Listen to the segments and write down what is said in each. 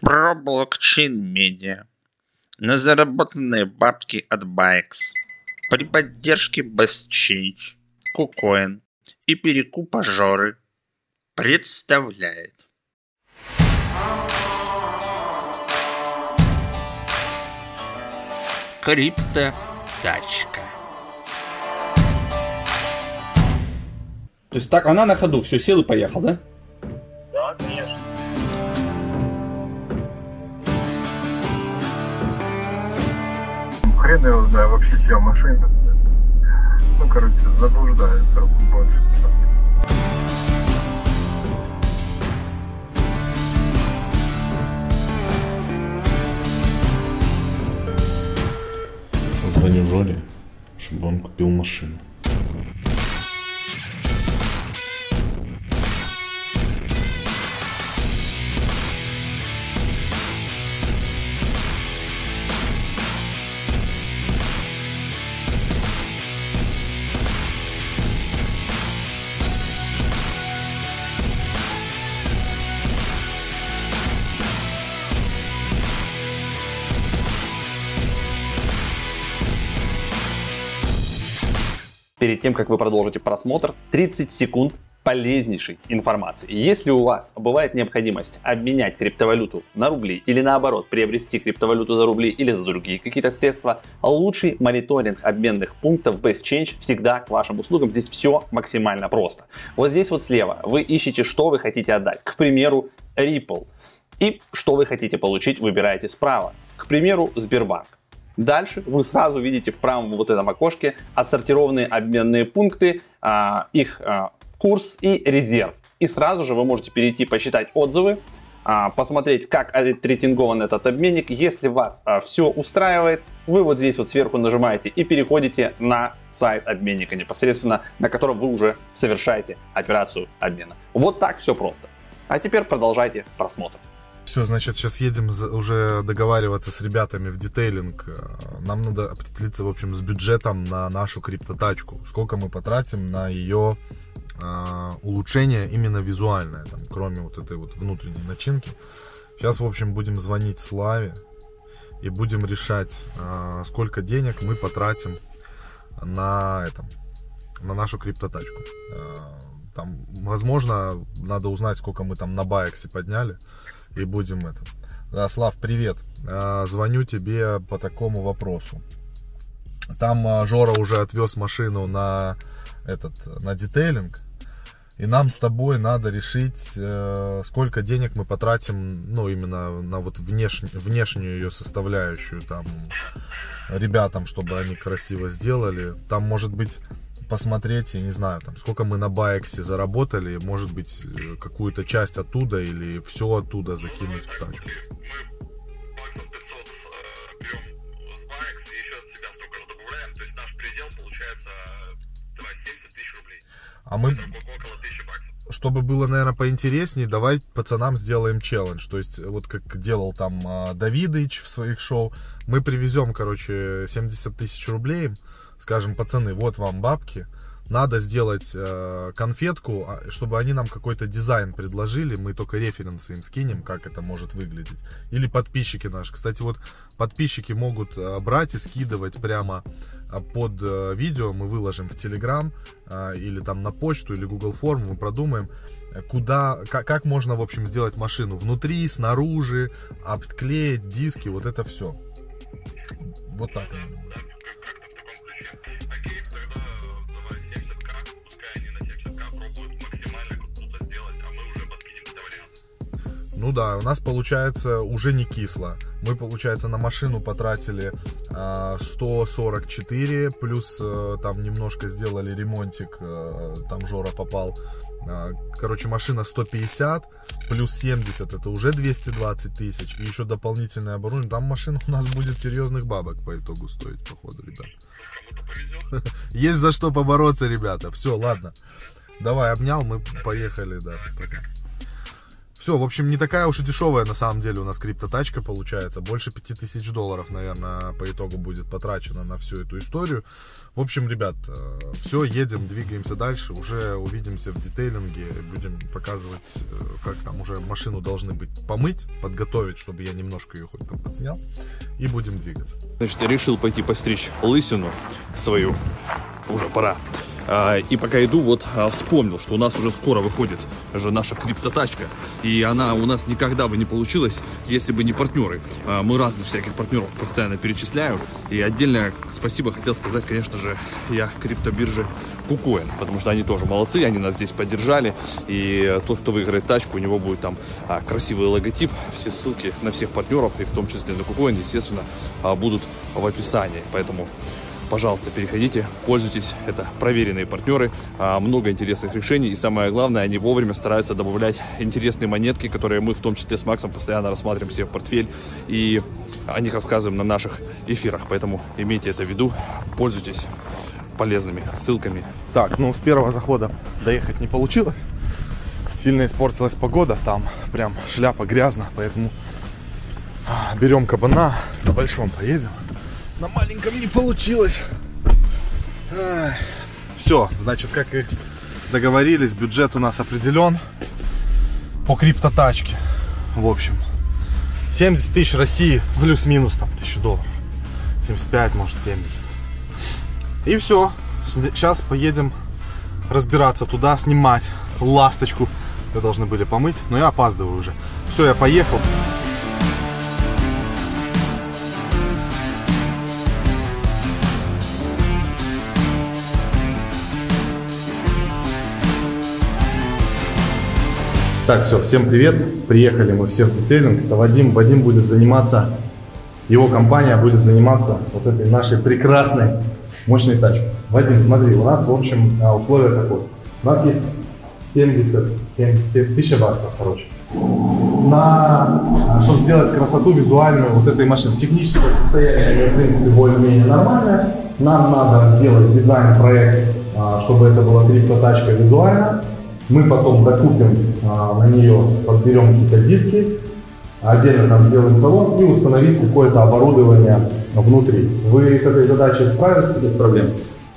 Про блокчейн медиа. На заработанные бабки от Байкс. При поддержке BestChange, KuCoin и перекупа Жоры представляет. Крипто-тачка. То есть так, она на ходу, все, сел и поехал? Да, Хрен его знаю, вообще чья машина. Ну, короче, заблуждается больше. Звоню Жоле, чтобы он купил машину. Перед тем, как вы продолжите просмотр, 30 секунд полезнейшей информации. Если у вас бывает необходимость обменять криптовалюту на рубли или наоборот приобрести криптовалюту за рубли или за другие какие-то средства, лучший мониторинг обменных пунктов BestChange всегда к вашим услугам. Здесь все максимально просто. Вот здесь вот слева вы ищете, что вы хотите отдать. К примеру, Ripple. И что вы хотите получить, выбираете справа. К примеру, Сбербанк. Дальше вы сразу видите в правом вот этом окошке отсортированные обменные пункты, а, их а, курс и резерв. И сразу же вы можете перейти посчитать отзывы, а, посмотреть, как отрейтингован этот обменник. Если вас все устраивает, вы вот здесь вот сверху нажимаете и переходите на сайт обменника непосредственно, на котором вы уже совершаете операцию обмена. Вот так все просто. А теперь продолжайте просмотр. Все, значит, сейчас едем уже договариваться с ребятами в детейлинг. Э, нам надо определиться, в общем, с бюджетом на нашу криптотачку. Сколько мы потратим на ее э, улучшение именно визуальное, там, кроме вот этой вот внутренней начинки. Сейчас, в общем, будем звонить Славе и будем решать, э, сколько денег мы потратим на этом, на нашу криптотачку. Там, возможно, надо узнать, сколько мы там на Баексе подняли и будем это. Да, Слав, привет. А, звоню тебе по такому вопросу. Там а, Жора уже отвез машину на этот на детейлинг. И нам с тобой надо решить, э, сколько денег мы потратим, ну, именно на вот внеш... внешнюю ее составляющую, там, ребятам, чтобы они красиво сделали. Там, может быть, посмотреть, я не знаю, там, сколько мы на Байексе заработали, может быть, э, какую-то часть оттуда или все оттуда закинуть в тачку. А мы, чтобы было, наверное, поинтереснее, давай пацанам сделаем челлендж. То есть, вот как делал там а, Давидыч в своих шоу, мы привезем, короче, 70 тысяч рублей, скажем, пацаны, вот вам бабки, надо сделать э, конфетку, а, чтобы они нам какой-то дизайн предложили, мы только референсы им скинем, как это может выглядеть. Или подписчики наши. Кстати, вот подписчики могут э, брать и скидывать прямо э, под э, видео, мы выложим в Telegram э, или там на почту или Google форму, мы продумаем, куда, как, как можно, в общем, сделать машину внутри, снаружи, обклеить диски, вот это все. Вот так. Ну да, у нас получается уже не кисло. Мы, получается, на машину потратили э, а, 144, плюс э, там немножко сделали ремонтик, э, там Жора попал. Э, короче, машина 150, плюс 70, это уже 220 тысяч. И еще дополнительное оборудование. Там машина у нас будет серьезных бабок по итогу стоить, походу, ребят. Есть за что побороться, ребята. Все, ладно. Давай, обнял, мы поехали, да. Пока. Все, в общем, не такая уж и дешевая на самом деле у нас криптотачка получается. Больше 5000 долларов, наверное, по итогу будет потрачено на всю эту историю. В общем, ребят, все, едем, двигаемся дальше. Уже увидимся в детейлинге. Будем показывать, э, как там уже машину должны быть помыть, подготовить, чтобы я немножко ее хоть там подснял. И будем двигаться. Значит, я решил пойти постричь лысину свою. Уже пора. А, и пока иду, вот а, вспомнил, что у нас уже скоро выходит же наша криптотачка. И она у нас никогда бы не получилась, если бы не партнеры. А, мы разных всяких партнеров постоянно перечисляю. И отдельно спасибо хотел сказать, конечно же, я криптобирже KuCoin, потому что они тоже молодцы, они нас здесь поддержали. И тот, кто выиграет тачку, у него будет там красивый логотип. Все ссылки на всех партнеров, и в том числе на KuCoin, естественно, будут в описании. Поэтому пожалуйста, переходите, пользуйтесь. Это проверенные партнеры, а, много интересных решений. И самое главное, они вовремя стараются добавлять интересные монетки, которые мы в том числе с Максом постоянно рассматриваем себе в портфель. И о них рассказываем на наших эфирах. Поэтому имейте это в виду, пользуйтесь полезными ссылками. Так, ну с первого захода доехать не получилось. Сильно испортилась погода, там прям шляпа грязно, поэтому а, берем кабана, на большом поедем. На маленьком не получилось. Все, значит, как и договорились, бюджет у нас определен по криптотачке. В общем, 70 тысяч России, плюс-минус там тысячу долларов. 75, может 70. И все. Сейчас поедем разбираться туда, снимать ласточку. Ее должны были помыть, но я опаздываю уже. Все, я поехал. Так, все, всем привет. Приехали мы все в детейлинг. Это Вадим. Вадим будет заниматься, его компания будет заниматься вот этой нашей прекрасной, мощной тачкой. Вадим, смотри, у нас, в общем, а, условия такое. У нас есть 70, 77 тысяч баксов, короче. На, а, чтобы сделать красоту визуальную вот этой машины. Техническое состояние, в принципе, более-менее нормальное. Нам надо сделать дизайн-проект, а, чтобы это была криптотачка визуально. Мы потом докупим а, на нее, подберем какие-то диски, отдельно там сделаем салон и установить какое-то оборудование внутри. Вы с этой задачей справитесь без проблем?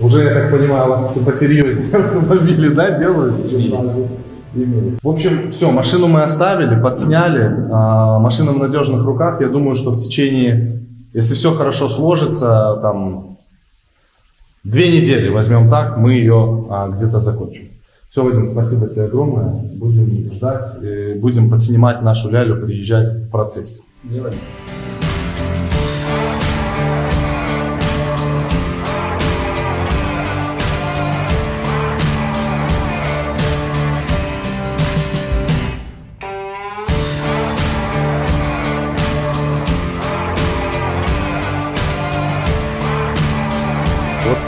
Уже, я так понимаю, вас посерьезнее автомобили, да, делают? В общем, все, машину мы оставили, подсняли, а, машина в надежных руках. Я думаю, что в течение, если все хорошо сложится, там, две недели, возьмем так, мы ее а, где-то закончим. Все, Вадим, спасибо тебе огромное. Будем ждать, будем подснимать нашу лялю, приезжать в процессе. Делаем.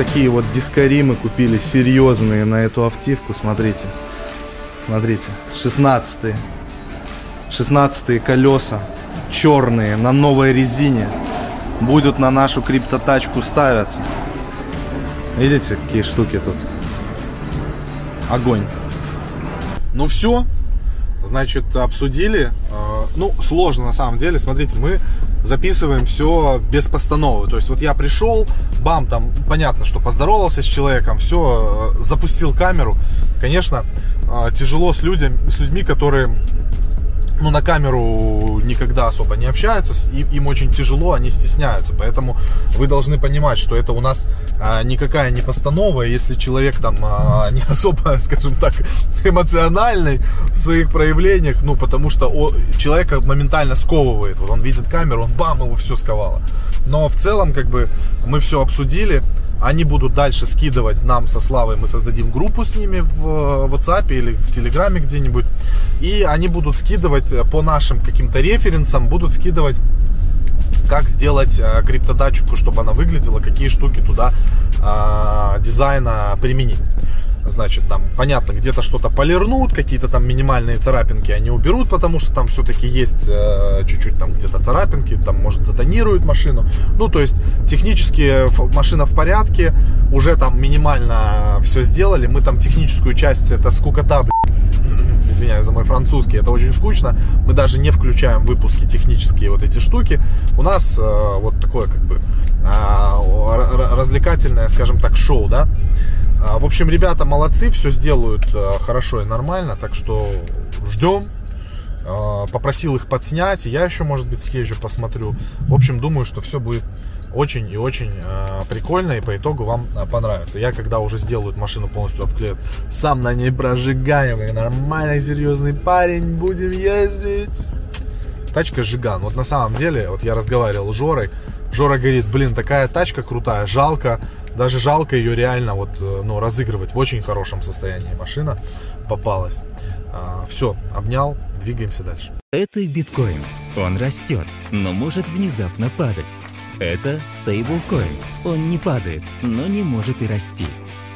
Такие вот дискари мы купили серьезные на эту автивку. Смотрите. Смотрите. 16 16 колеса. Черные. На новой резине. Будут на нашу криптотачку ставиться. Видите, какие штуки тут? Огонь. Ну все. Значит, обсудили. Э, ну, сложно на самом деле. Смотрите, мы записываем все без постановы. То есть вот я пришел, бам, там понятно, что поздоровался с человеком, все, э, запустил камеру. Конечно, э, тяжело с, людьми, с людьми, которые ну, на камеру никогда особо не общаются, им, им очень тяжело, они стесняются. Поэтому вы должны понимать, что это у нас а, никакая не постанова. Если человек там а, не особо, скажем так, эмоциональный в своих проявлениях, ну, потому что о, человека моментально сковывает. Вот он видит камеру, он бам, его все сковало. Но в целом, как бы, мы все обсудили. Они будут дальше скидывать нам со Славой, мы создадим группу с ними в WhatsApp или в Телеграме где-нибудь. И они будут скидывать э, по нашим каким-то референсам, будут скидывать как сделать э, криптодатчику, чтобы она выглядела, какие штуки туда э, дизайна применить. Значит, там, понятно, где-то что-то полирнут, какие-то там минимальные царапинки они уберут, потому что там все-таки есть э, чуть-чуть там где-то царапинки, там, может, затонируют машину. Ну, то есть, технически машина в порядке, уже там минимально все сделали. Мы там техническую часть, это скукота, извиняюсь за мой французский, это очень скучно. Мы даже не включаем выпуски технические вот эти штуки. У нас э, вот такое как бы э, развлекательное, скажем так, шоу, да. А, в общем, ребята молодцы, все сделают э, хорошо и нормально, так что ждем. Э, попросил их подснять, я еще, может быть, съезжу, посмотрю. В общем, думаю, что все будет очень и очень э, прикольно, и по итогу вам э, понравится. Я, когда уже сделают машину полностью обклеят, сам на ней прожигаю, как нормальный, серьезный парень, будем ездить. Тачка Жиган. Вот на самом деле, вот я разговаривал с Жорой, Жора говорит, блин, такая тачка крутая, жалко, даже жалко ее реально вот, э, ну, разыгрывать. В очень хорошем состоянии машина попалась. А, все, обнял, двигаемся дальше. Это биткоин. Он растет, но может внезапно падать. Это стейблкоин. Он не падает, но не может и расти.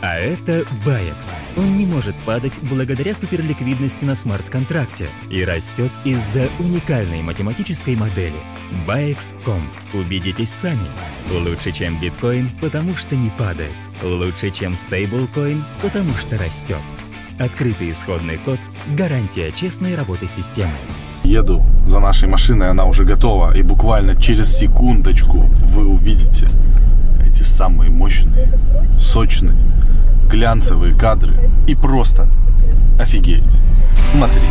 А это BAEX. Он не может падать благодаря суперликвидности на смарт-контракте и растет из-за уникальной математической модели. BAEX.com. Убедитесь сами. Лучше, чем биткоин, потому что не падает. Лучше, чем стейблкоин, потому что растет. Открытый исходный код – гарантия честной работы системы. Еду за нашей машиной, она уже готова. И буквально через секундочку вы увидите эти самые мощные, сочные, глянцевые кадры и просто офигеть. Смотрите.